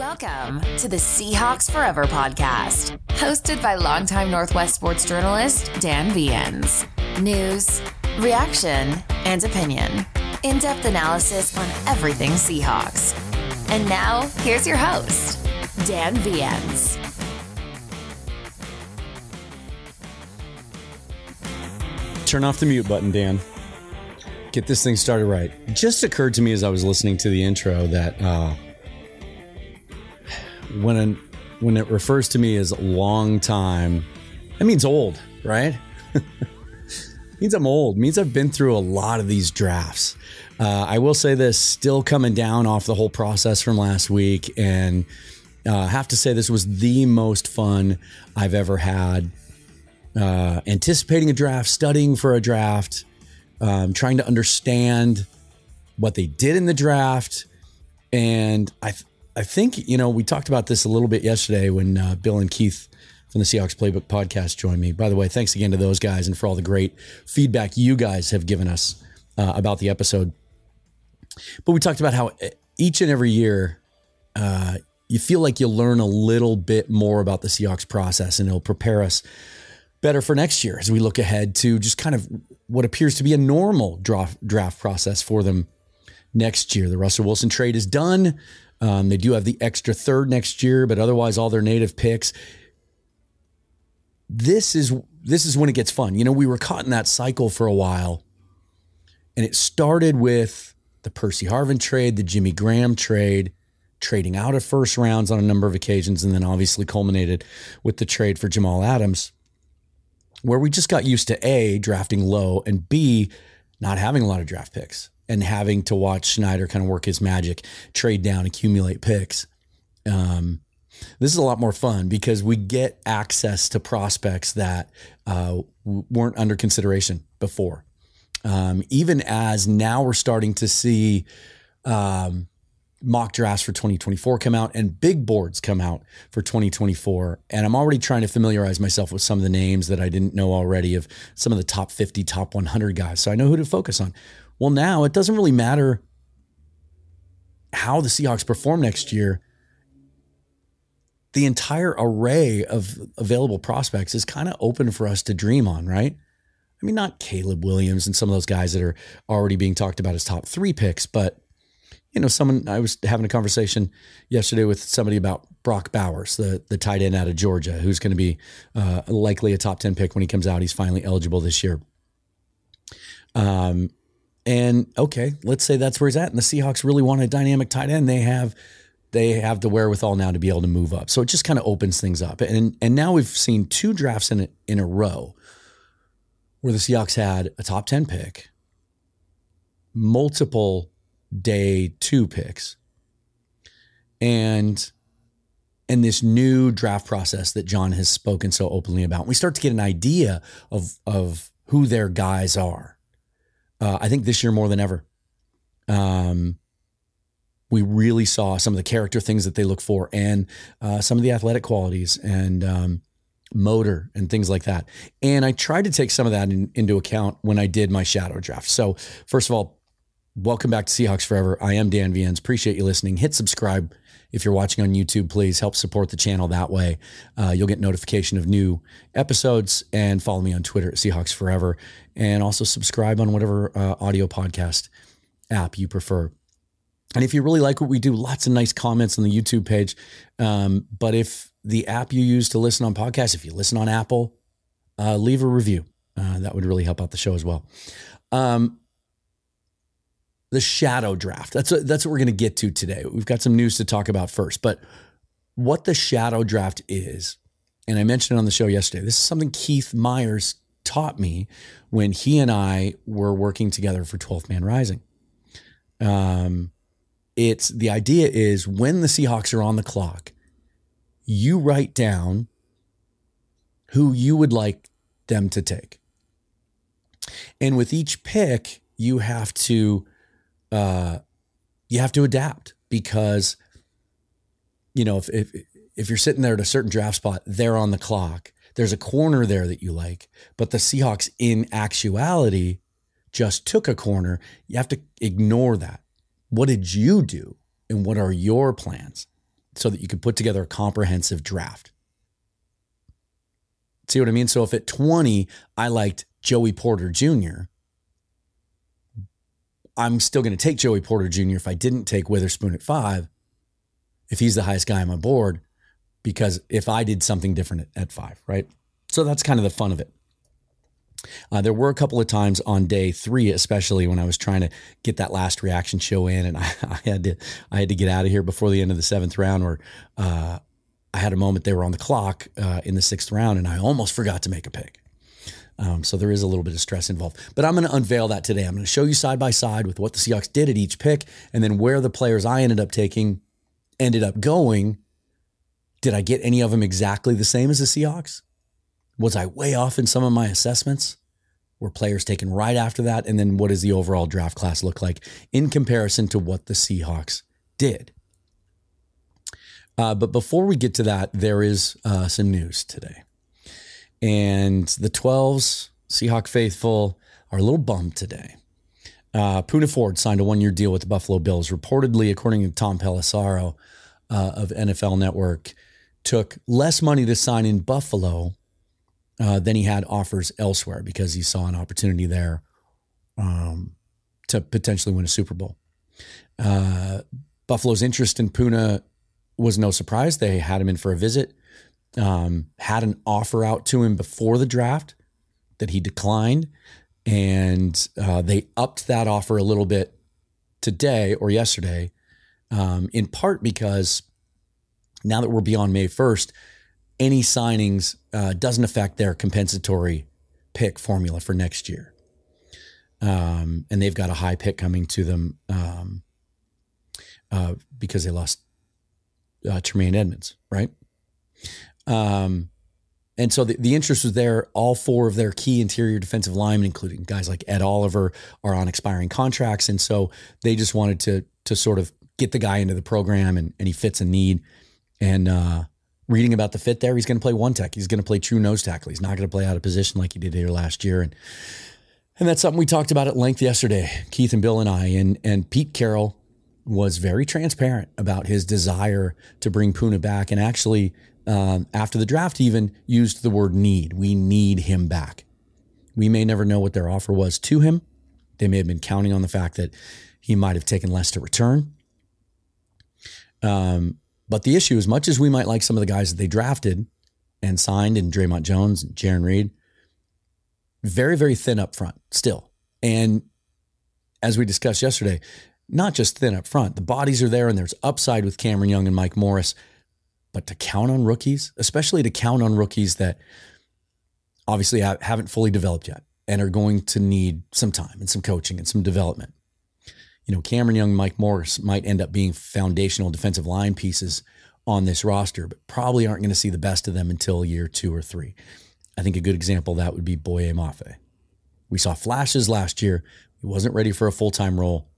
Welcome to the Seahawks Forever podcast, hosted by longtime Northwest sports journalist Dan Viens. News, reaction, and opinion. In depth analysis on everything Seahawks. And now, here's your host, Dan Viens. Turn off the mute button, Dan. Get this thing started right. Just occurred to me as I was listening to the intro that uh, when an, when it refers to me as long time, that means old, right? means I'm old. means I've been through a lot of these drafts. Uh, I will say this: still coming down off the whole process from last week, and uh, have to say this was the most fun I've ever had uh, anticipating a draft, studying for a draft, um, trying to understand what they did in the draft. And I, th- I think, you know, we talked about this a little bit yesterday when uh, Bill and Keith from the Seahawks Playbook podcast joined me. By the way, thanks again to those guys and for all the great feedback you guys have given us uh, about the episode. But we talked about how uh, each and every year, uh, you feel like you learn a little bit more about the Seahawks process and it'll prepare us better for next year as we look ahead to just kind of what appears to be a normal draft draft process for them next year. The Russell Wilson trade is done. Um, they do have the extra third next year, but otherwise, all their native picks. This is this is when it gets fun. You know, we were caught in that cycle for a while, and it started with the Percy Harvin trade, the Jimmy Graham trade, trading out of first rounds on a number of occasions, and then obviously culminated with the trade for Jamal Adams where we just got used to A, drafting low, and B, not having a lot of draft picks and having to watch Schneider kind of work his magic, trade down, accumulate picks. Um, this is a lot more fun because we get access to prospects that uh, weren't under consideration before. Um, even as now we're starting to see um, mock drafts for 2024 come out and big boards come out for 2024. And I'm already trying to familiarize myself with some of the names that I didn't know already of some of the top 50, top 100 guys. So I know who to focus on. Well, now it doesn't really matter how the Seahawks perform next year. The entire array of available prospects is kind of open for us to dream on, right? I mean, not Caleb Williams and some of those guys that are already being talked about as top three picks, but you know, someone I was having a conversation yesterday with somebody about Brock Bowers, the the tight end out of Georgia, who's going to be uh, likely a top ten pick when he comes out. He's finally eligible this year. Um, and okay, let's say that's where he's at. And the Seahawks really want a dynamic tight end. They have they have the wherewithal now to be able to move up. So it just kind of opens things up. And and now we've seen two drafts in a, in a row where the Seahawks had a top ten pick, multiple day two picks. And and this new draft process that John has spoken so openly about. We start to get an idea of of who their guys are. Uh, I think this year more than ever. Um, we really saw some of the character things that they look for and uh, some of the athletic qualities and um, motor and things like that. And I tried to take some of that in, into account when I did my shadow draft. So, first of all, Welcome back to Seahawks Forever. I am Dan Viens. Appreciate you listening. Hit subscribe if you're watching on YouTube. Please help support the channel that way. Uh, you'll get notification of new episodes and follow me on Twitter at Seahawks Forever. And also subscribe on whatever uh, audio podcast app you prefer. And if you really like what we do, lots of nice comments on the YouTube page. Um, but if the app you use to listen on podcasts, if you listen on Apple, uh, leave a review. Uh, that would really help out the show as well. Um, the shadow draft. That's what, that's what we're going to get to today. We've got some news to talk about first, but what the shadow draft is, and I mentioned it on the show yesterday. This is something Keith Myers taught me when he and I were working together for 12th Man Rising. Um, it's the idea is when the Seahawks are on the clock, you write down who you would like them to take. And with each pick, you have to uh, you have to adapt because you know if, if if you're sitting there at a certain draft spot, they're on the clock. There's a corner there that you like, but the Seahawks, in actuality, just took a corner. You have to ignore that. What did you do, and what are your plans? so that you can put together a comprehensive draft. See what I mean? So if at 20 I liked Joey Porter Jr., I'm still going to take Joey Porter Jr. if I didn't take Witherspoon at five, if he's the highest guy on my board, because if I did something different at, at five, right? So that's kind of the fun of it. Uh, there were a couple of times on day three, especially when I was trying to get that last reaction show in, and I, I had to I had to get out of here before the end of the seventh round, where uh, I had a moment they were on the clock uh, in the sixth round, and I almost forgot to make a pick. Um, so there is a little bit of stress involved, but I'm going to unveil that today. I'm going to show you side by side with what the Seahawks did at each pick, and then where the players I ended up taking ended up going. Did I get any of them exactly the same as the Seahawks? Was I way off in some of my assessments? Were players taken right after that? And then what does the overall draft class look like in comparison to what the Seahawks did? Uh, but before we get to that, there is uh, some news today. And the 12s, Seahawk faithful, are a little bummed today. Uh, Poona Ford signed a one year deal with the Buffalo Bills. Reportedly, according to Tom Pelissero uh, of NFL Network, took less money to sign in Buffalo uh, than he had offers elsewhere because he saw an opportunity there um, to potentially win a Super Bowl. Uh, Buffalo's interest in Poona was no surprise. They had him in for a visit, um, had an offer out to him before the draft that he declined, and uh, they upped that offer a little bit today or yesterday, um, in part because now that we're beyond May 1st, any signings uh, doesn't affect their compensatory pick formula for next year. Um, and they've got a high pick coming to them um, uh, because they lost uh, Tremaine Edmunds, right? Um, and so the, the interest was there. All four of their key interior defensive linemen, including guys like Ed Oliver, are on expiring contracts. And so they just wanted to to sort of get the guy into the program and, and he fits a need. And uh, reading about the fit there, he's going to play one tech. He's going to play true nose tackle. He's not going to play out of position like he did here last year. And and that's something we talked about at length yesterday, Keith and Bill and I. And and Pete Carroll was very transparent about his desire to bring Poona back, and actually um, after the draft even used the word need. We need him back. We may never know what their offer was to him. They may have been counting on the fact that he might have taken less to return. Um, but the issue, as much as we might like some of the guys that they drafted and signed, and Dre'Mont Jones and Jarran Reed, very, very thin up front still. And as we discussed yesterday, not just thin up front, the bodies are there and there's upside with Cameron Young and Mike Morris. But to count on rookies, especially to count on rookies that obviously haven't fully developed yet and are going to need some time and some coaching and some development. You know, Cameron Young, Mike Morris might end up being foundational defensive line pieces on this roster, but probably aren't going to see the best of them until year two or three. I think a good example of that would be Boye Mafe. We saw flashes last year. He wasn't ready for a full time role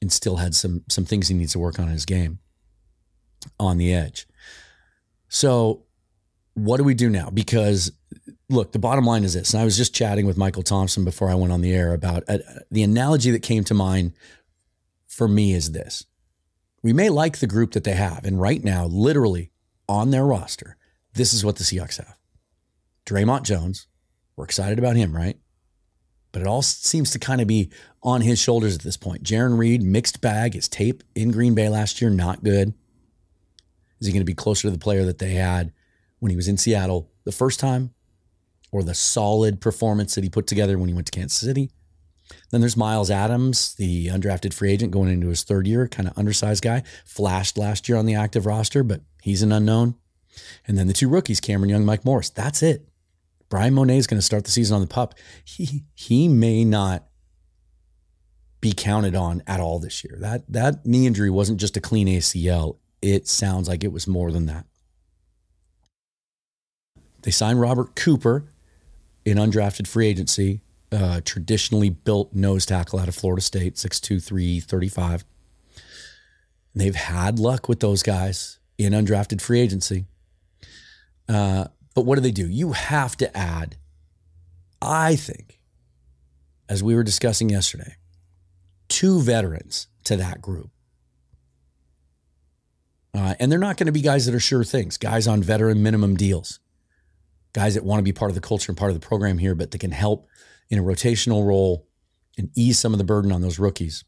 and still had some some things he needs to work on in his game on the edge. So, what do we do now? Because look, the bottom line is this. And I was just chatting with Michael Thompson before I went on the air about uh, the analogy that came to mind for me is this. We may like the group that they have. And right now, literally on their roster, this is what the Seahawks have Dre'Mont Jones. We're excited about him, right? But it all seems to kind of be on his shoulders at this point. Jarran Reed, mixed bag. His tape in Green Bay last year, not good. Is he going to be closer to the player that they had when he was in Seattle the first time or the solid performance that he put together when he went to Kansas City? Then there's Myles Adams, the undrafted free agent going into his third year, kind of undersized guy, flashed last year on the active roster, but he's an unknown. And then the two rookies, Cameron Young, Mike Morris. That's it. Bryan Mone is going to start the season on the pup. He he may not be counted on at all this year. That that knee injury wasn't just a clean ACL it sounds like it was more than that. They signed Robert Cooper in undrafted free agency, uh, traditionally built nose tackle out of Florida State, 6'2, 335. They've had luck with those guys in undrafted free agency. Uh, but what do they do? You have to add, I think, as we were discussing yesterday, two veterans to that group Uh, and they're not going to be guys that are sure things, guys on veteran minimum deals, guys that want to be part of the culture and part of the program here, but that can help in a rotational role and ease some of the burden on those rookies.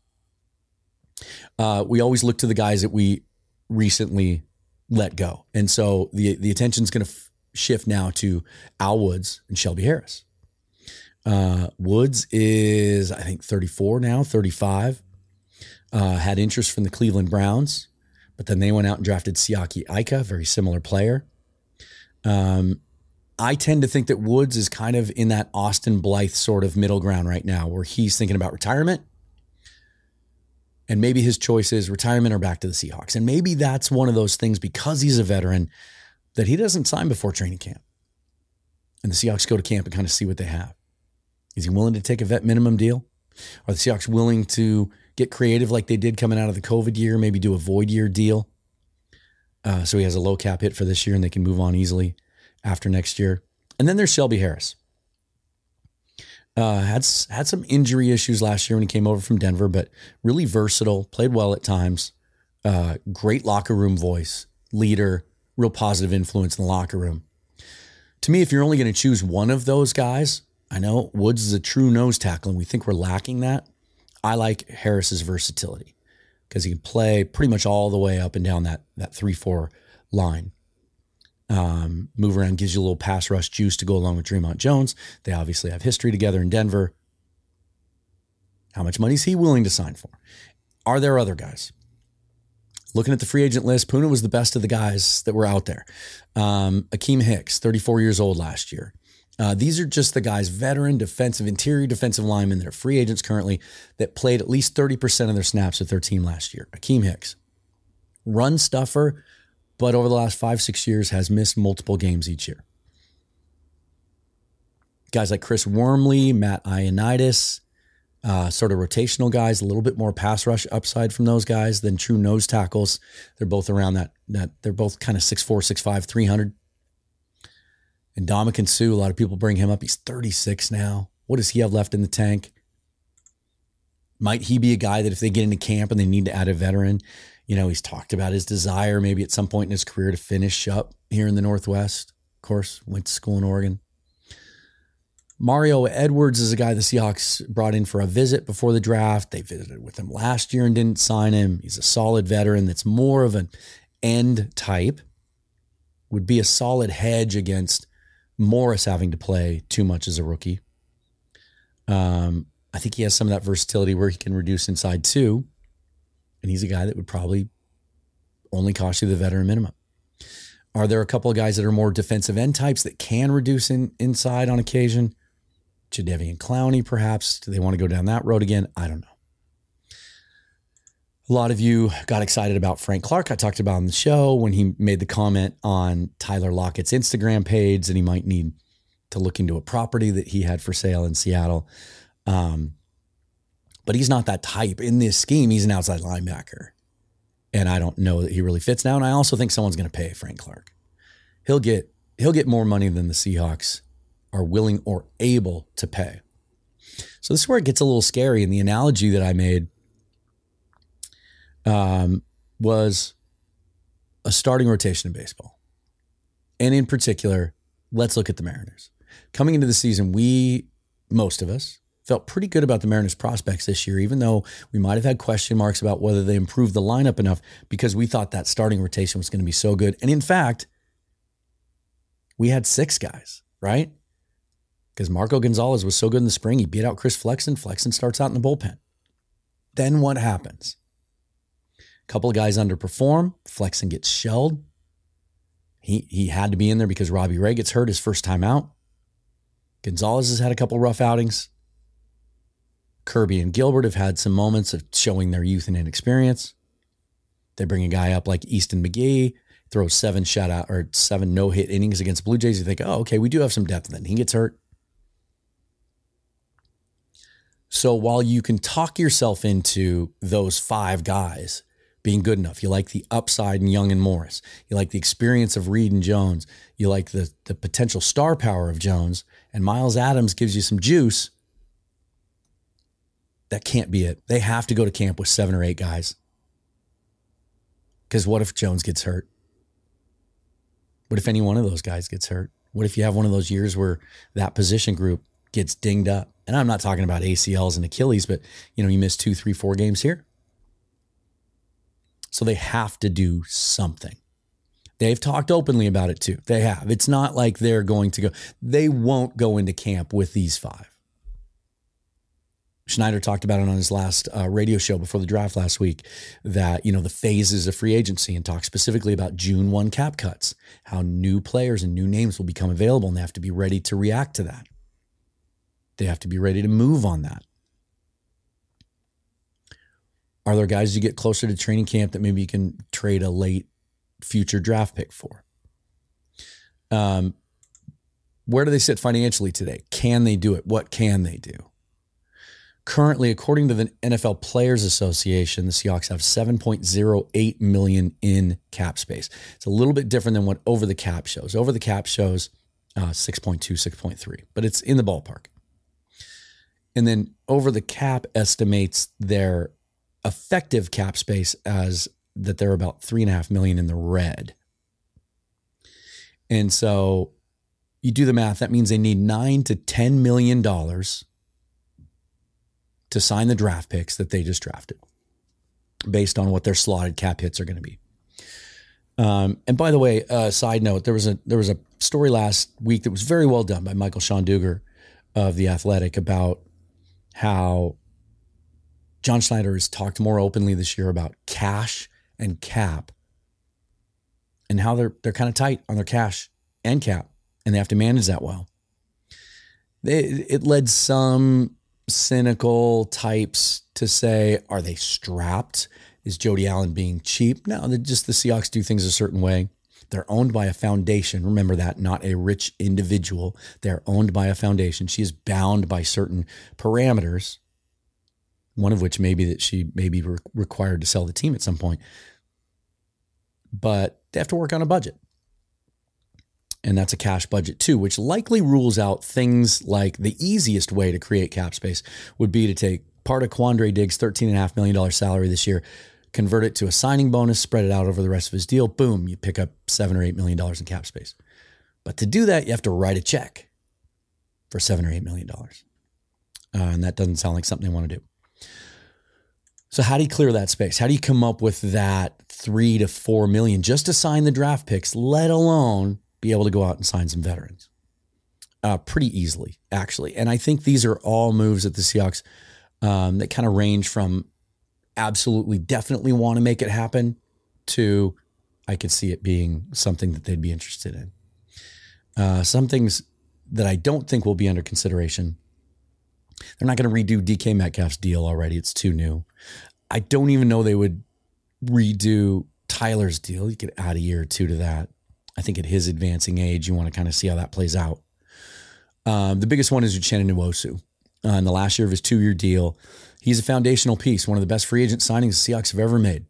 Uh, we always look to the guys that we recently let go. And so the, the attention is going to f- shift now to Al Woods and Shelby Harris. Uh, Woods is, I think, 34 now, 35. Uh, had interest from the Cleveland Browns, but then they went out and drafted Siaki Ika, very similar player. Um, I tend to think that Woods is kind of in that Austin Blythe sort of middle ground right now, where he's thinking about retirement. And maybe his choice is retirement or back to the Seahawks. And maybe that's one of those things because he's a veteran that he doesn't sign before training camp. And the Seahawks go to camp and kind of see what they have. Is he willing to take a vet minimum deal? Are the Seahawks willing to get creative like they did coming out of the COVID year, maybe do a void year deal? Uh, so he has a low cap hit for this year and they can move on easily after next year. And then there's Shelby Harris. Uh, had had some injury issues last year when he came over from Denver, but really versatile, played well at times. Uh, great locker room voice, leader, real positive influence in the locker room. To me, if you're only going to choose one of those guys, I know Woods is a true nose tackle, and we think we're lacking that. I like Harris's versatility because he can play pretty much all the way up and down that that three four line um, move around, gives you a little pass rush juice to go along with Dre'Mont Jones. They obviously have history together in Denver. How much money is he willing to sign for? Are there other guys? Looking at the free agent list, Poona was the best of the guys that were out there. Um, Akiem Hicks, 34 years old last year. Uh, these are just the guys, veteran defensive, interior defensive linemen that are free agents currently that played at least 30% of their snaps with their team last year. Akiem Hicks, run stuffer, but over the last five, six years has missed multiple games each year. Guys like Chris Wormley, Matt Ioannidis, uh, sort of rotational guys, a little bit more pass rush upside from those guys than true nose tackles. They're both around that, that they're both kind of 6'4, 6'5, 300. And Ndamukong Suh, a lot of people bring him up. He's 36 now. What does he have left in the tank? Might he be a guy that if they get into camp and they need to add a veteran, you know, he's talked about his desire maybe at some point in his career to finish up here in the Northwest. Of course, went to school in Oregon. Mario Edwards is a guy the Seahawks brought in for a visit before the draft. They visited with him last year and didn't sign him. He's a solid veteran that's more of an end type, would be a solid hedge against Morris having to play too much as a rookie. Um, I think he has some of that versatility where he can reduce inside too and he's a guy that would probably only cost you the veteran minimum. Are there a couple of guys that are more defensive end types that can reduce in, inside on occasion? Jadeveon Clowney, perhaps. Do they want to go down that road again? I don't know. A lot of you got excited about Frank Clark. I talked about on the show when he made the comment on Tyler Lockett's Instagram page that he might need to look into a property that he had for sale in Seattle. Um, but he's not that type. In this scheme, he's an outside linebacker. And I don't know that he really fits now. And I also think someone's going to pay Frank Clark. He'll get he'll get more money than the Seahawks are willing or able to pay. So this is where it gets a little scary. And the analogy that I made um, was a starting rotation in baseball. And in particular, let's look at the Mariners. Coming into the season, we, most of us, felt pretty good about the Mariners prospects this year, even though we might have had question marks about whether they improved the lineup enough because we thought that starting rotation was going to be so good. And in fact, we had six guys, right? Because Marco Gonzales was so good in the spring, he beat out Chris Flexen. Flexen starts out in the bullpen. Then what happens? Couple of guys underperform. Flexen gets shelled. He he had to be in there because Robbie Ray gets hurt his first time out. Gonzales has had a couple rough outings. Kirby and Gilbert have had some moments of showing their youth and inexperience. They bring a guy up like Easton McGee, throws seven shutout or seven no hit innings against Blue Jays. You think, oh, okay, we do have some depth. then he gets hurt. So while you can talk yourself into those five guys being good enough, you like the upside in Young and Morris, you like the experience of Reed and Jones, you like the the potential star power of Jones, and Myles Adams gives you some juice that can't be it. They have to go to camp with seven or eight guys. Because what if Jones gets hurt? What if any one of those guys gets hurt? What if you have one of those years where that position group gets dinged up? And I'm not talking about ACLs and Achilles, but you know, you miss two, three, four games here. So they have to do something. They've talked openly about it too. They have. It's not like they're going to go, they won't go into camp with these five. Schneider talked about it on his last uh, radio show before the draft last week that, you know, the phases of free agency and talked specifically about June 1 cap cuts, how new players and new names will become available and they have to be ready to react to that. They have to be ready to move on that. Are there guys you get closer to training camp that maybe you can trade a late future draft pick for? Um, where do they sit financially today? Can they do it? What can they do? Currently, according to the NFL Players Association, the Seahawks have 7.08 million in cap space. It's a little bit different than what over the cap shows. Over the cap shows uh, 6.2, 6.3, but it's in the ballpark. And then over the cap estimates their effective cap space as that they're about three and a half million in the red. And so you do the math, that means they need nine to ten million dollars to sign the draft picks that they just drafted based on what their slotted cap hits are going to be. Um, and by the way, uh, side note, there was a there was a story last week that was very well done by Michael-Shawn Dugar of the Athletic about how John Schneider has talked more openly this year about cash and cap and how they're they're kind of tight on their cash and cap and they have to manage that well. They, it led some cynical types to say, are they strapped? Is Jody Allen being cheap? No, just the Seahawks do things a certain way. They're owned by a foundation. Remember that, not a rich individual. They're owned by a foundation. She is bound by certain parameters, one of which may be that she may be re- required to sell the team at some point. But they have to work on a budget and that's a cash budget too, which likely rules out things like the easiest way to create cap space would be to take part of Quandre Diggs' $13.5 million salary this year, convert it to a signing bonus, spread it out over the rest of his deal. Boom, you pick up seven or $8 million in cap space. But to do that, you have to write a check for seven or $8 million. Uh, and that doesn't sound like something they want to do. So how do you clear that space? How do you come up with that three to four million just to sign the draft picks, let alone be able to go out and sign some veterans uh, pretty easily, actually. And I think these are all moves at the Seahawks um, that kind of range from absolutely definitely want to make it happen to I could see it being something that they'd be interested in. Uh, some things that I don't think will be under consideration. They're not going to redo DK Metcalf's deal already. It's too new. I don't even know they would redo Tyler's deal. You could add a year or two to that. I think at his advancing age, you want to kind of see how that plays out. Um, the biggest one is Uchenna Nwosu. Uh, in the last year of his two year deal, he's a foundational piece, one of the best free agent signings the Seahawks have ever made.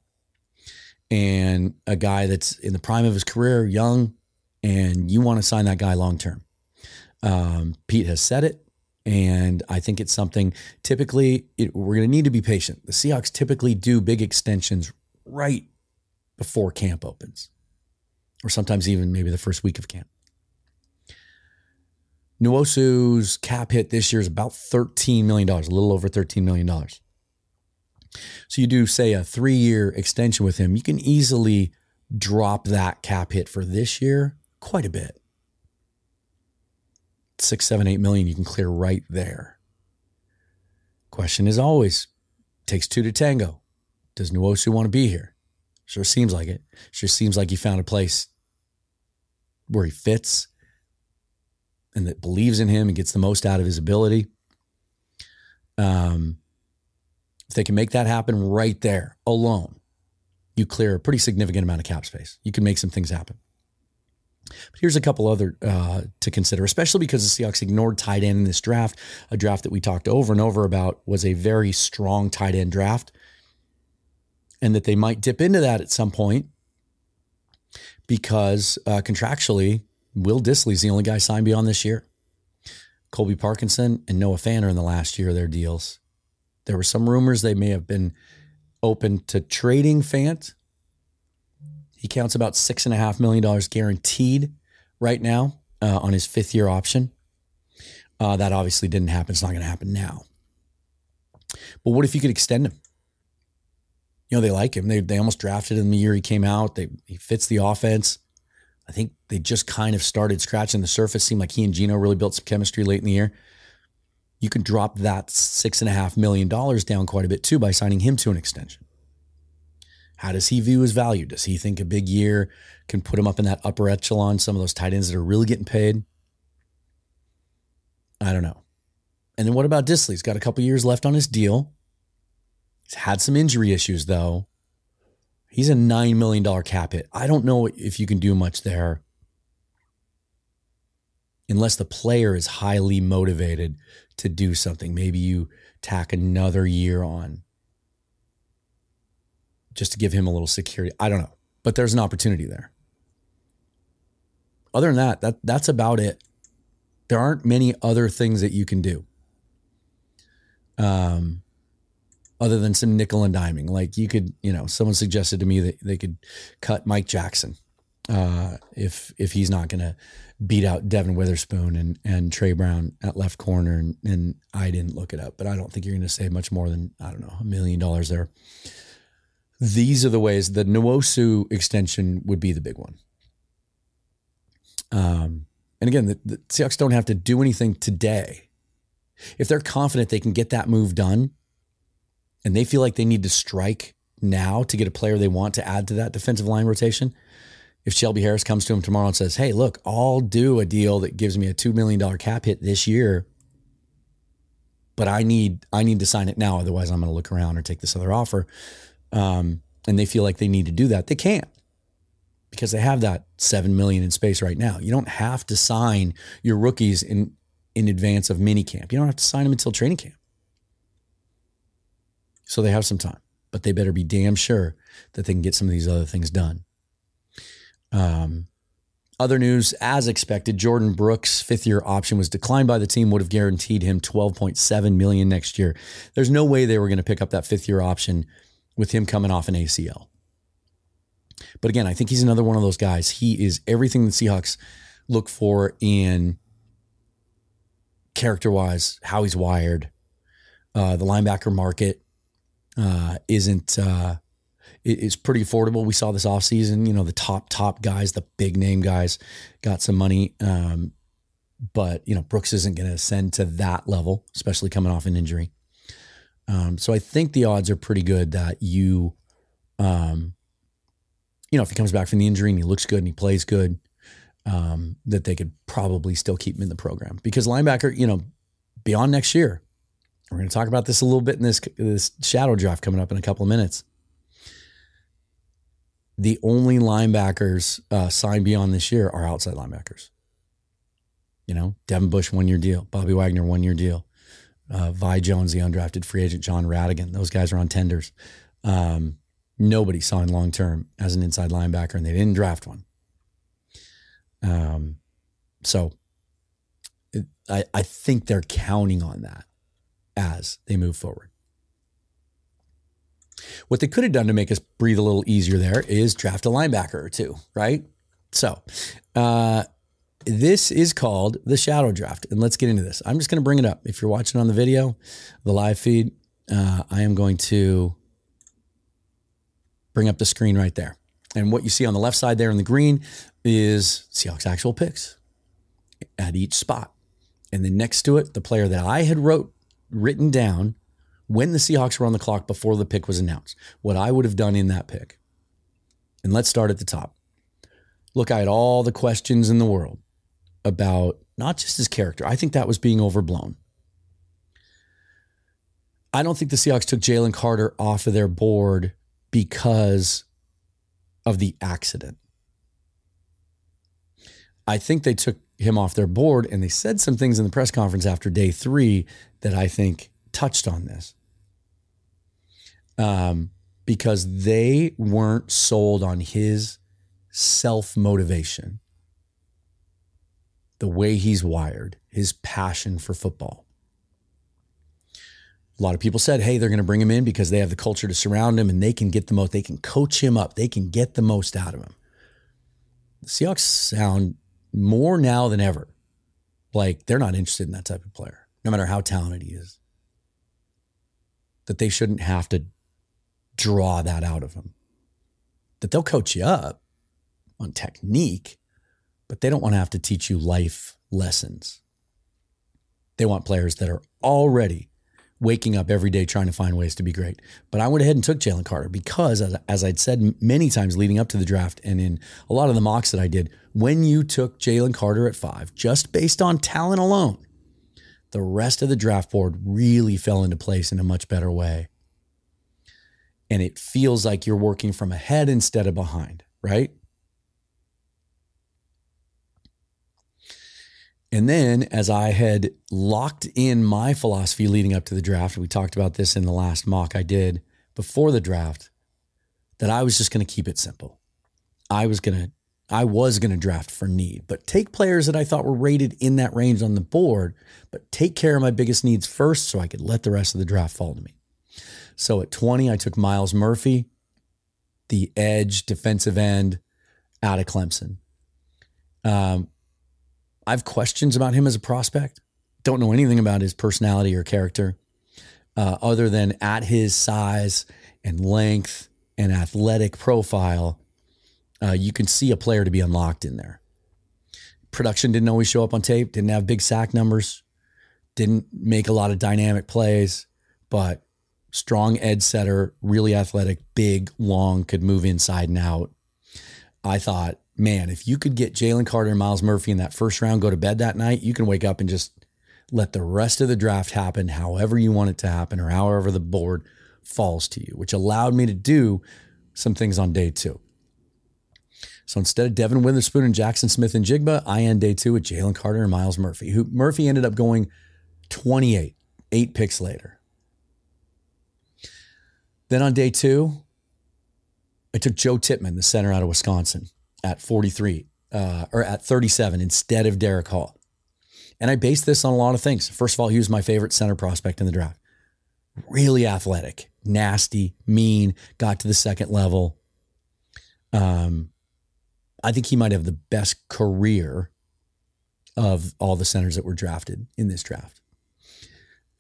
And a guy that's in the prime of his career, young, and you want to sign that guy long term. Um, Pete has said it, and I think it's something typically it, we're going to need to be patient. The Seahawks typically do big extensions right before camp opens or sometimes even maybe the first week of camp. Nwosu's cap hit this year is about $13 million, a little over $13 million. So you do, say, a three year extension with him, you can easily drop that cap hit for this year quite a bit. Six, seven, eight million you can clear right there. Question is always takes two to tango. Does Nwosu want to be here? Sure seems like it. Sure seems like he found a place where he fits and that believes in him and gets the most out of his ability. Um, if they can make that happen right there alone, you clear a pretty significant amount of cap space. You can make some things happen. But here's a couple other uh, to consider, especially because the Seahawks ignored tight end in this draft. A draft that we talked over and over about was a very strong tight end draft, and that they might dip into that at some point because uh, contractually, Will Dissly's the only guy signed beyond this year. Colby Parkinson and Noah Fant are in the last year of their deals. There were some rumors they may have been open to trading Fant, He counts about six and a half million dollars guaranteed right now uh, on his fifth year option. Uh, that obviously didn't happen. It's not going to happen now. But what if you could extend him? You know, they like him. They, they almost drafted him the year he came out. They, he fits the offense. I think they just kind of started scratching the surface. Seemed like he and Gino really built some chemistry late in the year. You can drop that six and a half million dollars down quite a bit too by signing him to an extension. How does he view his value? Does he think a big year can put him up in that upper echelon, some of those tight ends that are really getting paid? I don't know. And then what about Dissly? He's got a couple years left on his deal. He's had some injury issues though. He's a $9 million cap hit. I don't know if you can do much there unless the player is highly motivated to do something. Maybe you tack another year on just to give him a little security. I don't know, but there's an opportunity there. Other than that, that that's about it. There aren't many other things that you can do. Um, other than some nickel and diming, like you could, you know, someone suggested to me that they could cut Mike Jackson uh, if if he's not going to beat out Devon Witherspoon and and Tre Brown at left corner, and, and I didn't look it up, but I don't think you're going to save much more than I don't know a million dollars there these are the ways the Nwosu extension would be the big one. Um, and again, the, the Seahawks don't have to do anything today. If they're confident they can get that move done and they feel like they need to strike now to get a player they want to add to that defensive line rotation, if Shelby Harris comes to him tomorrow and says, Hey, look, I'll do a deal that gives me a $2 million cap hit this year, but I need I need to sign it now. Otherwise, I'm going to look around or take this other offer um, and they feel like they need to do that, they can't because they have that seven million in space right now. You don't have to sign your rookies in in advance of minicamp. You don't have to sign them until training camp. So they have some time, but they better be damn sure that they can get some of these other things done. Um, other news, as expected, Jordyn Brooks' fifth year option was declined by the team, would have guaranteed him 12.7 million next year. There's no way they were going to pick up that fifth year option with him coming off an ACL. But again, I think he's another one of those guys. He is everything the Seahawks look for in character wise, how he's wired. Uh, the linebacker market uh, isn't uh, it's pretty affordable. We saw this offseason, you know, the top top guys, the big name guys got some money. Um, but you know, Brooks isn't going to ascend to that level, especially coming off an injury. Um, so I think the odds are pretty good that you, um, you know, if he comes back from the injury and he looks good and he plays good, um, that they could probably still keep him in the program because linebacker, you know, beyond next year, we're going to talk about this a little bit in this this shadow draft coming up in a couple of minutes. The only linebackers uh, signed beyond this year are outside linebackers. You know, Devin Bush one year deal, Bobby Wagner one year deal, uh, Vi Jones, the undrafted free agent, Jon Rhattigan. Those guys are on tenders. Um, nobody signed long term as an inside linebacker, and they didn't draft one. Um, so it, I, I think they're counting on that as they move forward. What they could have done to make us breathe a little easier there is draft a linebacker or two, right? So, uh, this is called the shadow draft. And let's get into this. I'm just going to bring it up. If you're watching on the video, the live feed, uh, I am going to bring up the screen right there. And what you see on the left side there in the green is Seahawks actual picks at each spot. And then next to it, the player that I had wrote written down when the Seahawks were on the clock before the pick was announced, what I would have done in that pick. And let's start at the top. Look, I had all the questions in the world about not just his character. I think that was being overblown. I don't think the Seahawks took Jalen Carter off of their board because of the accident. I think they took him off their board and they said some things in the press conference after day three that I think touched on this. Um, because they weren't sold on his self motivation the way he's wired, his passion for football. A lot of people said, hey, they're going to bring him in because they have the culture to surround him and they can get the most, they can coach him up, they can get the most out of him. The Seahawks sound more now than ever like they're not interested in that type of player, no matter how talented he is. That they shouldn't have to draw that out of him. That they'll coach you up on technique, but they don't want to have to teach you life lessons. They want players that are already waking up every day trying to find ways to be great. But I went ahead and took Jalen Carter because, as, I'd said many times leading up to the draft and in a lot of the mocks that I did, when you took Jalen Carter at five, just based on talent alone, the rest of the draft board really fell into place in a much better way. And it feels like you're working from ahead instead of behind, right? And then, as I had locked in my philosophy leading up to the draft, we talked about this in the last mock I did before the draft, that I was just going to keep it simple. I was going to, I was going to draft for need, but take players that I thought were rated in that range on the board, but take care of my biggest needs first so I could let the rest of the draft fall to me. So at 20, I took Myles Murphy, the edge defensive end out of Clemson. Um, I have questions about him as a prospect. Don't know anything about his personality or character, uh, other than at his size and length and athletic profile, uh, you can see a player to be unlocked in there. Production didn't always show up on tape, didn't have big sack numbers, didn't make a lot of dynamic plays, but strong edge setter, really athletic, big, long, could move inside and out. I thought man, if you could get Jalen Carter and Myles Murphy in that first round, go to bed that night, you can wake up and just let the rest of the draft happen however you want it to happen or however the board falls to you, which allowed me to do some things on day two. So instead of Devon Witherspoon and Jaxon Smith-Njigba, I end day two with Jalen Carter and Myles Murphy, who Murphy ended up going 28, eight picks later. Then on day two, I took Joe Tippmann, the center out of Wisconsin at 43 uh, or at 37 instead of Derick Hall. And I based this on a lot of things. First of all, he was my favorite center prospect in the draft. Really athletic, nasty, mean, got to the second level. Um, I think he might have the best career of all the centers that were drafted in this draft.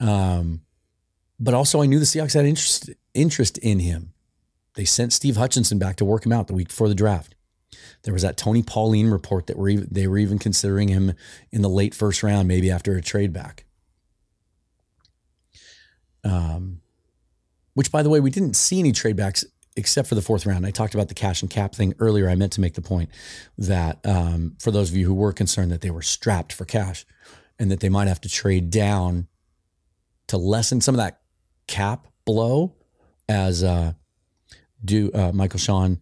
Um, but also, I knew the Seahawks had interest interest in him. They sent Steve Hutchinson back to work him out the week before the draft. There was that Tony Pauline report that were they were even considering him in the late first round, maybe after a trade back. Um, which, by the way, we didn't see any trade backs except for the fourth round. I talked about the cash and cap thing earlier. I meant to make the point that um, for those of you who were concerned that they were strapped for cash and that they might have to trade down to lessen some of that cap blow, as uh, do uh, Michael-Shawn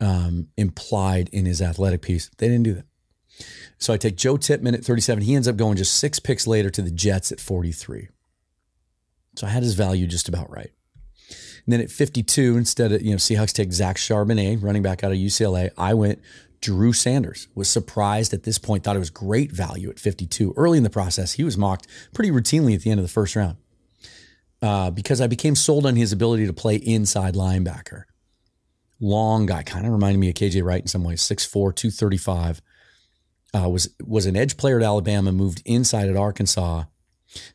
um, implied in his athletic piece. They didn't do that. So I take Joe Tippmann at 37. He ends up going just six picks later to the Jets at 43. So I had his value just about right. And then at 52, instead of, you know, Seahawks take Zach Charbonnet, running back out of UCLA, I went Drew Sanders. Was surprised at this point, thought it was great value at 52. Early in the process, he was mocked pretty routinely at the end of the first round uh, because I became sold on his ability to play inside linebacker long guy, kind of reminded me of KJ Wright in some ways, 6'4, 235. Uh, was was an edge player at Alabama, moved inside at Arkansas.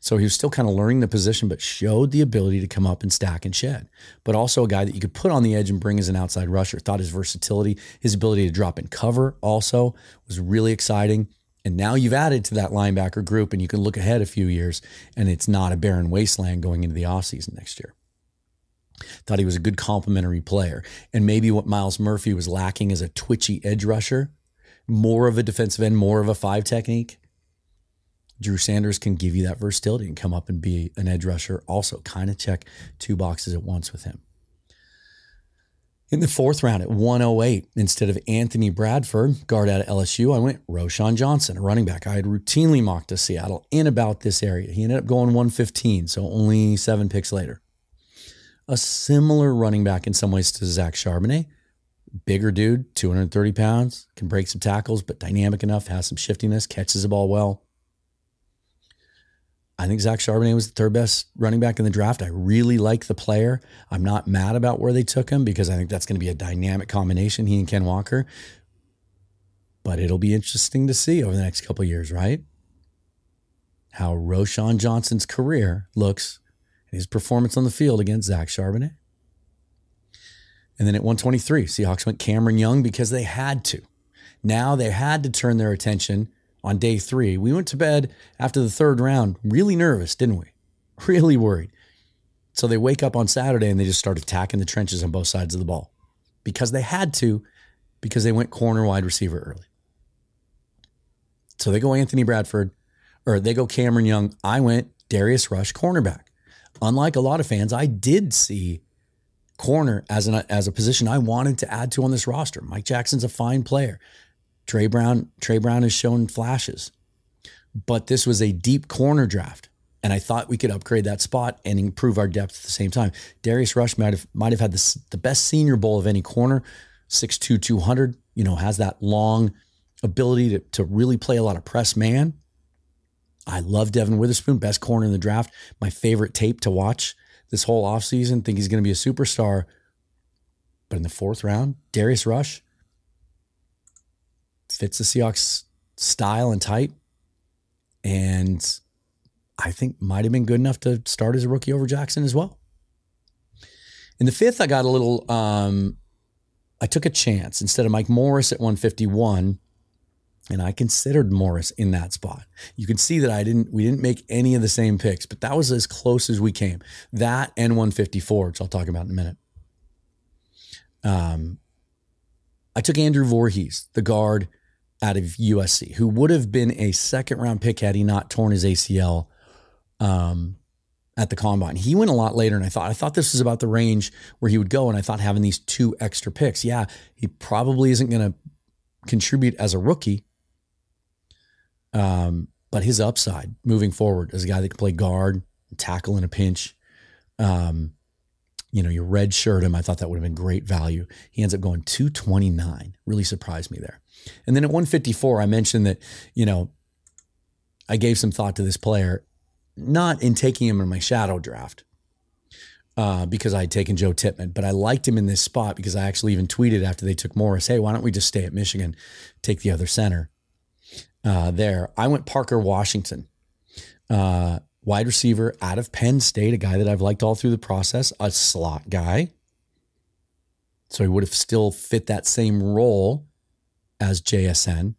So he was still kind of learning the position, but showed the ability to come up and stack and shed. But also a guy that you could put on the edge and bring as an outside rusher. Thought his versatility, his ability to drop in cover also was really exciting. And now you've added to that linebacker group and you can look ahead a few years and it's not a barren wasteland going into the offseason next year. Thought he was a good complementary player. And maybe what Myles Murphy was lacking is a twitchy edge rusher, more of a defensive end, more of a five technique. Drew Sanders can give you that versatility and come up and be an edge rusher. Also, kind of check two boxes at once with him. In the fourth round at 108, instead of Anthony Bradford, guard out of LSU, I went Roschon Johnson, a running back I had routinely mocked to Seattle in about this area. He ended up going 115, so only seven picks later a similar running back in some ways to Zach Charbonnet. Bigger dude, 230 pounds, can break some tackles, but dynamic enough, has some shiftiness, catches the ball well. I think Zach Charbonnet was the third best running back in the draft. I really like the player. I'm not mad about where they took him because I think that's going to be a dynamic combination, he and Ken Walker. But it'll be interesting to see over the next couple years, right? How Roschon Johnson's career looks his performance on the field against Zach Charbonnet. And then at 123, Seahawks went Cameron Young because they had to. Now they had to turn their attention on day three. We went to bed after the third round really nervous, didn't we? Really worried. So they wake up on Saturday and they just start attacking the trenches on both sides of the ball because they had to, because they went corner wide receiver early. So they go Anthony Bradford, or they go Cameron Young. I went Darius Rush cornerback. Unlike a lot of fans, I did see corner as an as a position I wanted to add to on this roster. Mike Jackson's a fine player. Tre Brown, Tre Brown has shown flashes. But this was a deep corner draft. And I thought we could upgrade that spot and improve our depth at the same time. Darius Rush might have might have had the, the best senior bowl of any corner, 6'2, 200, you know, has that long ability to, to really play a lot of press man. I love Devon Witherspoon, best corner in the draft. My favorite tape to watch this whole offseason. Think he's going to be a superstar. But in the fourth round, Darius Rush, fits the Seahawks style and type. And I think might have been good enough to start as a rookie over Jackson as well. In the fifth, I got a little, um, I took a chance instead of Mike Morris at 151. And I considered Morris in that spot. You can see that I didn't, we didn't make any of the same picks, but that was as close as we came. That and 154, which I'll talk about in a minute. Um, I took Andrew Voorhees, the guard out of USC, who would have been a second round pick had he not torn his ACL um, at the combine. He went a lot later, and I thought I thought this was about the range where he would go, and I thought having these two extra picks, yeah, he probably isn't going to contribute as a rookie, um, but his upside moving forward as a guy that can play guard, tackle in a pinch. Um, you know, you red shirt him. I thought that would have been great value. He ends up going 229. Really surprised me there. And then at 154, I mentioned that, you know, I gave some thought to this player, not in taking him in my shadow draft uh, because I had taken Joe Tippmann, but I liked him in this spot because I actually even tweeted after they took Morris, hey, why don't we just stay at Michigan, take the other center uh, there. I went Parker Washington, uh, wide receiver out of Penn State, a guy that I've liked all through the process, a slot guy. So he would have still fit that same role as JSN.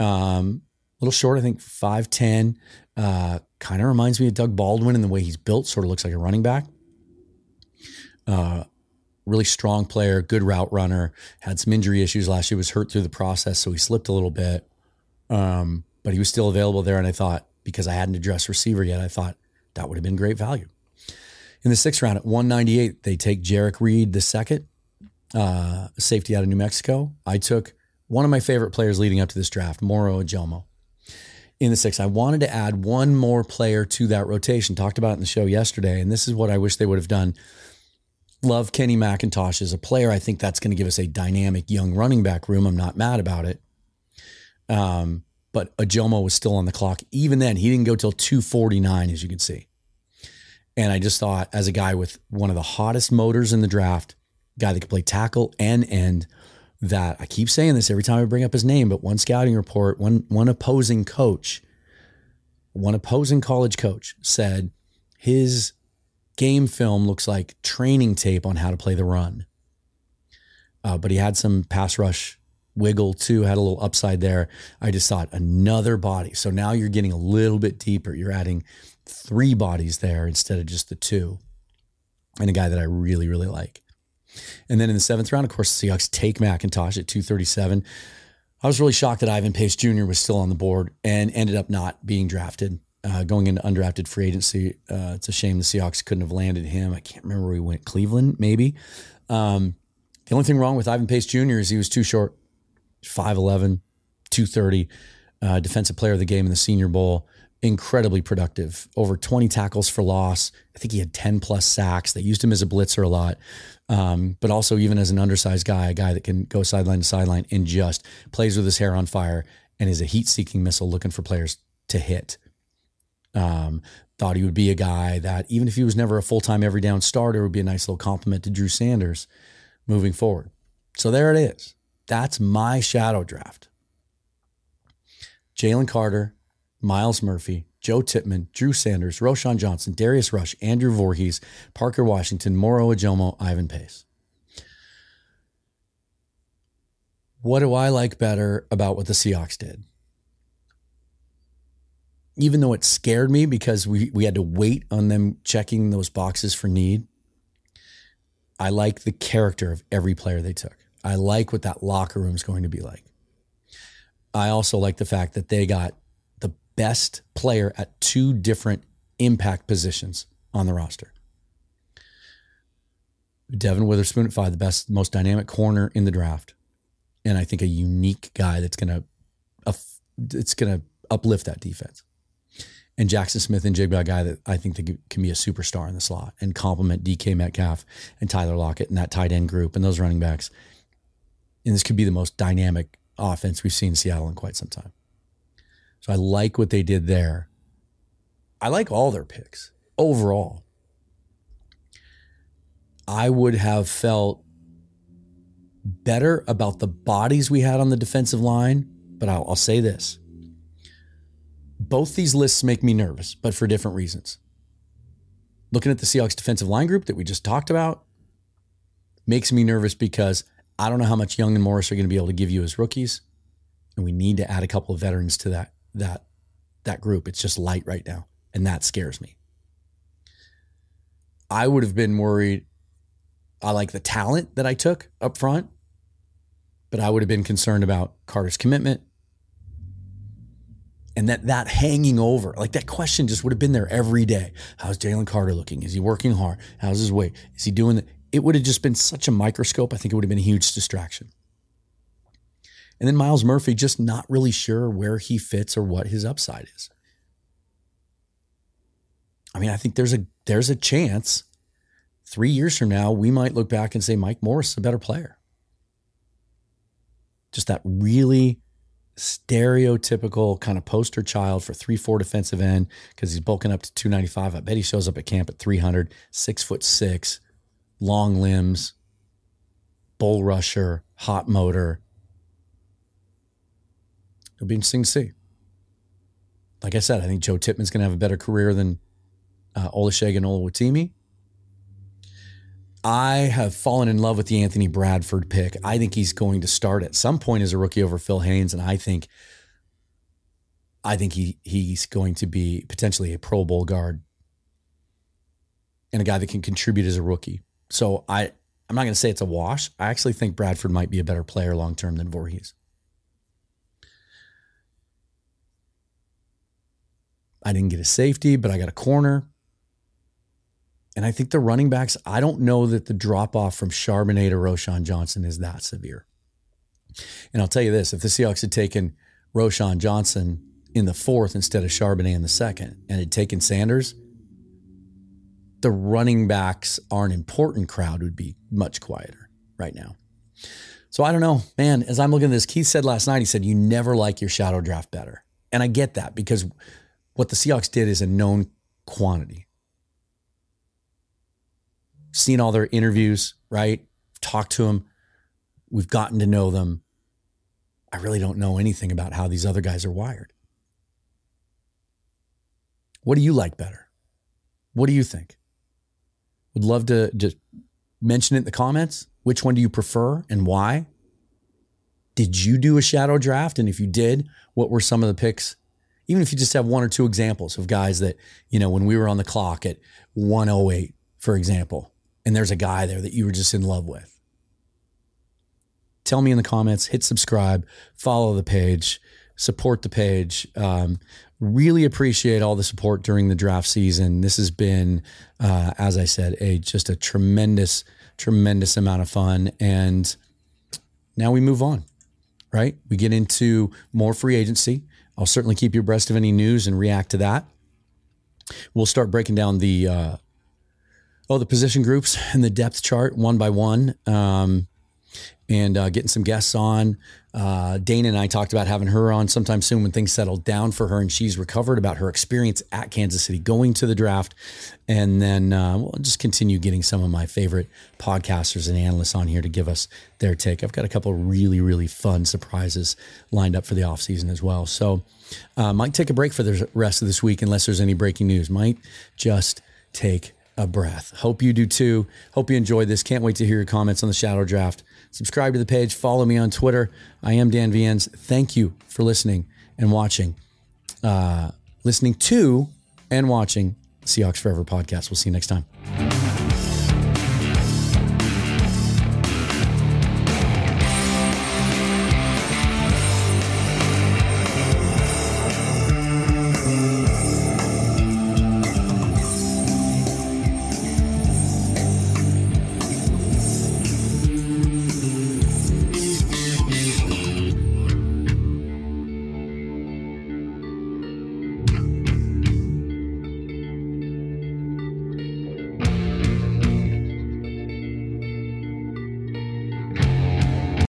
Um, a little short, I think 5'10. Uh, kind of reminds me of Doug Baldwin in the way he's built, sort of looks like a running back. Uh, really strong player, good route runner, had some injury issues last year, was hurt through the process, so he slipped a little bit. Um, but he was still available there. And I thought, because I hadn't addressed receiver yet, I thought that would have been great value. In the sixth round at 198, they take Jerrick Reed the second, uh, safety out of New Mexico. I took one of my favorite players leading up to this draft, Moro Ojomo. In the sixth, I wanted to add one more player to that rotation. Talked about it in the show yesterday, and this is what I wish they would have done. Love Kenny McIntosh as a player. I think that's going to give us a dynamic young running back room. I'm not mad about it. Um, but Ojomo was still on the clock. Even then, he didn't go till 249, as you can see. And I just thought, as a guy with one of the hottest motors in the draft, guy that could play tackle and end, that I keep saying this every time I bring up his name, but one scouting report, one one opposing coach, one opposing college coach said his game film looks like training tape on how to play the run. Uh, but he had some pass rush wiggle too, had a little upside there. I just thought another body. So now you're getting a little bit deeper. You're adding three bodies there instead of just the two. And a guy that I really, really like. And then in the seventh round, of course, the Seahawks take McIntosh at 237. I was really shocked that Ivan Pace Jr. was still on the board and ended up not being drafted, uh, going into undrafted free agency. Uh, it's a shame the Seahawks couldn't have landed him. I can't remember where he went. Cleveland, maybe. Um, the only thing wrong with Ivan Pace Jr. is he was too short 5'11, 230, uh, defensive player of the game in the Senior Bowl incredibly productive. Over 20 tackles for loss. I think he had 10 plus sacks. They used him as a blitzer a lot, um, but also even as an undersized guy, a guy that can go sideline to sideline and just plays with his hair on fire and is a heat seeking missile looking for players to hit. Um, thought he would be a guy that, even if he was never a full time every down starter, would be a nice little complement to Drew Sanders moving forward. So there it is. That's my shadow draft. Jalen Carter, Myles Murphy, Joe Tippmann, Drew Sanders, Roschon Johnson, Darius Rush, Andrew Voorhees, Parker Washington, Moro Ojomo, Ivan Pace. What do I like better about what the Seahawks did? Even though it scared me because we, we had to wait on them checking those boxes for need, I like the character of every player they took. I like what that locker room is going to be like. I also like the fact that they got the best player at two different impact positions on the roster. Devon Witherspoon at five, the best, most dynamic corner in the draft, and I think a unique guy that's gonna, it's gonna uplift that defense. And Jaxon Smith-Njigba, a guy that I think that can be a superstar in the slot and complement DK Metcalf and Tyler Lockett and that tight end group and those running backs. And this could be the most dynamic offense we've seen Seattle in quite some time. So I like what they did there. I like all their picks overall. I would have felt better about the bodies we had on the defensive line, but I'll, I'll say this. Both these lists make me nervous, but for different reasons. Looking at the Seahawks defensive line group that we just talked about makes me nervous because I don't know how much Young and Morris are going to be able to give you as rookies, and we need to add a couple of veterans to that that that group. It's just light right now, and that scares me. I would have been worried. I like the talent that I took up front, but I would have been concerned about Carter's commitment and that that hanging over, like that question just would have been there every day. How's Jalen Carter looking? Is he working hard? How's his weight? Is he doing the, it would have just been such a microscope. I think it would have been a huge distraction. And then Myles Murphy, just not really sure where he fits or what his upside is. I mean, I think there's a there's a chance three years from now we might look back and say Mike Morris is a better player. Just that really stereotypical kind of poster child for three four defensive end because he's bulking up to 295. I bet he shows up at camp at 300, six foot six, long limbs, bull rusher, hot motor. It'll be interesting to see. Like I said, I think Joe Tippmann's going to have a better career than uh, Olusegun Oluwatimi. I have fallen in love with the Anthony Bradford pick. I think he's going to start at some point as a rookie over Phil Haynes, and I think, I think he he's going to be potentially a Pro Bowl guard and a guy that can contribute as a rookie. So I, I'm not going to say it's a wash. I actually think Bradford might be a better player long term than Voorhees. I didn't get a safety, but I got a corner. And I think the running backs, I don't know that the drop off from Charbonnet to Roschon Johnson is that severe. And I'll tell you this if the Seahawks had taken Roschon Johnson in the fourth instead of Charbonnet in the second and had taken Sanders, the running backs are an important crowd would be much quieter right now. So I don't know, man. As I'm looking at this, Keith said last night, he said, You never like your shadow draft better. And I get that because what the Seahawks did is a known quantity. Seen all their interviews, right? Talked to them. We've gotten to know them. I really don't know anything about how these other guys are wired. What do you like better? What do you think? Would love to just mention it in the comments. Which one do you prefer and why? Did you do a shadow draft? And if you did, what were some of the picks? Even if you just have one or two examples of guys that, you know, when we were on the clock at 108, for example, and there's a guy there that you were just in love with. Tell me in the comments, hit subscribe, follow the page, support the page. Um, really appreciate all the support during the draft season. This has been, uh, as I said, a just a tremendous, tremendous amount of fun. And now we move on, right? We get into more free agency. I'll certainly keep you abreast of any news and react to that. We'll start breaking down the uh, oh the position groups and the depth chart one by one. Um, and uh, getting some guests on. Uh, Dana and I talked about having her on sometime soon when things settle down for her and she's recovered about her experience at Kansas City going to the draft. And then uh, we'll just continue getting some of my favorite podcasters and analysts on here to give us their take. I've got a couple really, really fun surprises lined up for the offseason as well. So, uh, might take a break for the rest of this week unless there's any breaking news. Might just take a breath. Hope you do too. Hope you enjoyed this. Can't wait to hear your comments on the Shadow Draft. Subscribe to the page. Follow me on Twitter. I am Dan Viens. Thank you for listening and watching. Uh, listening to and watching Seahawks Forever podcast. We'll see you next time.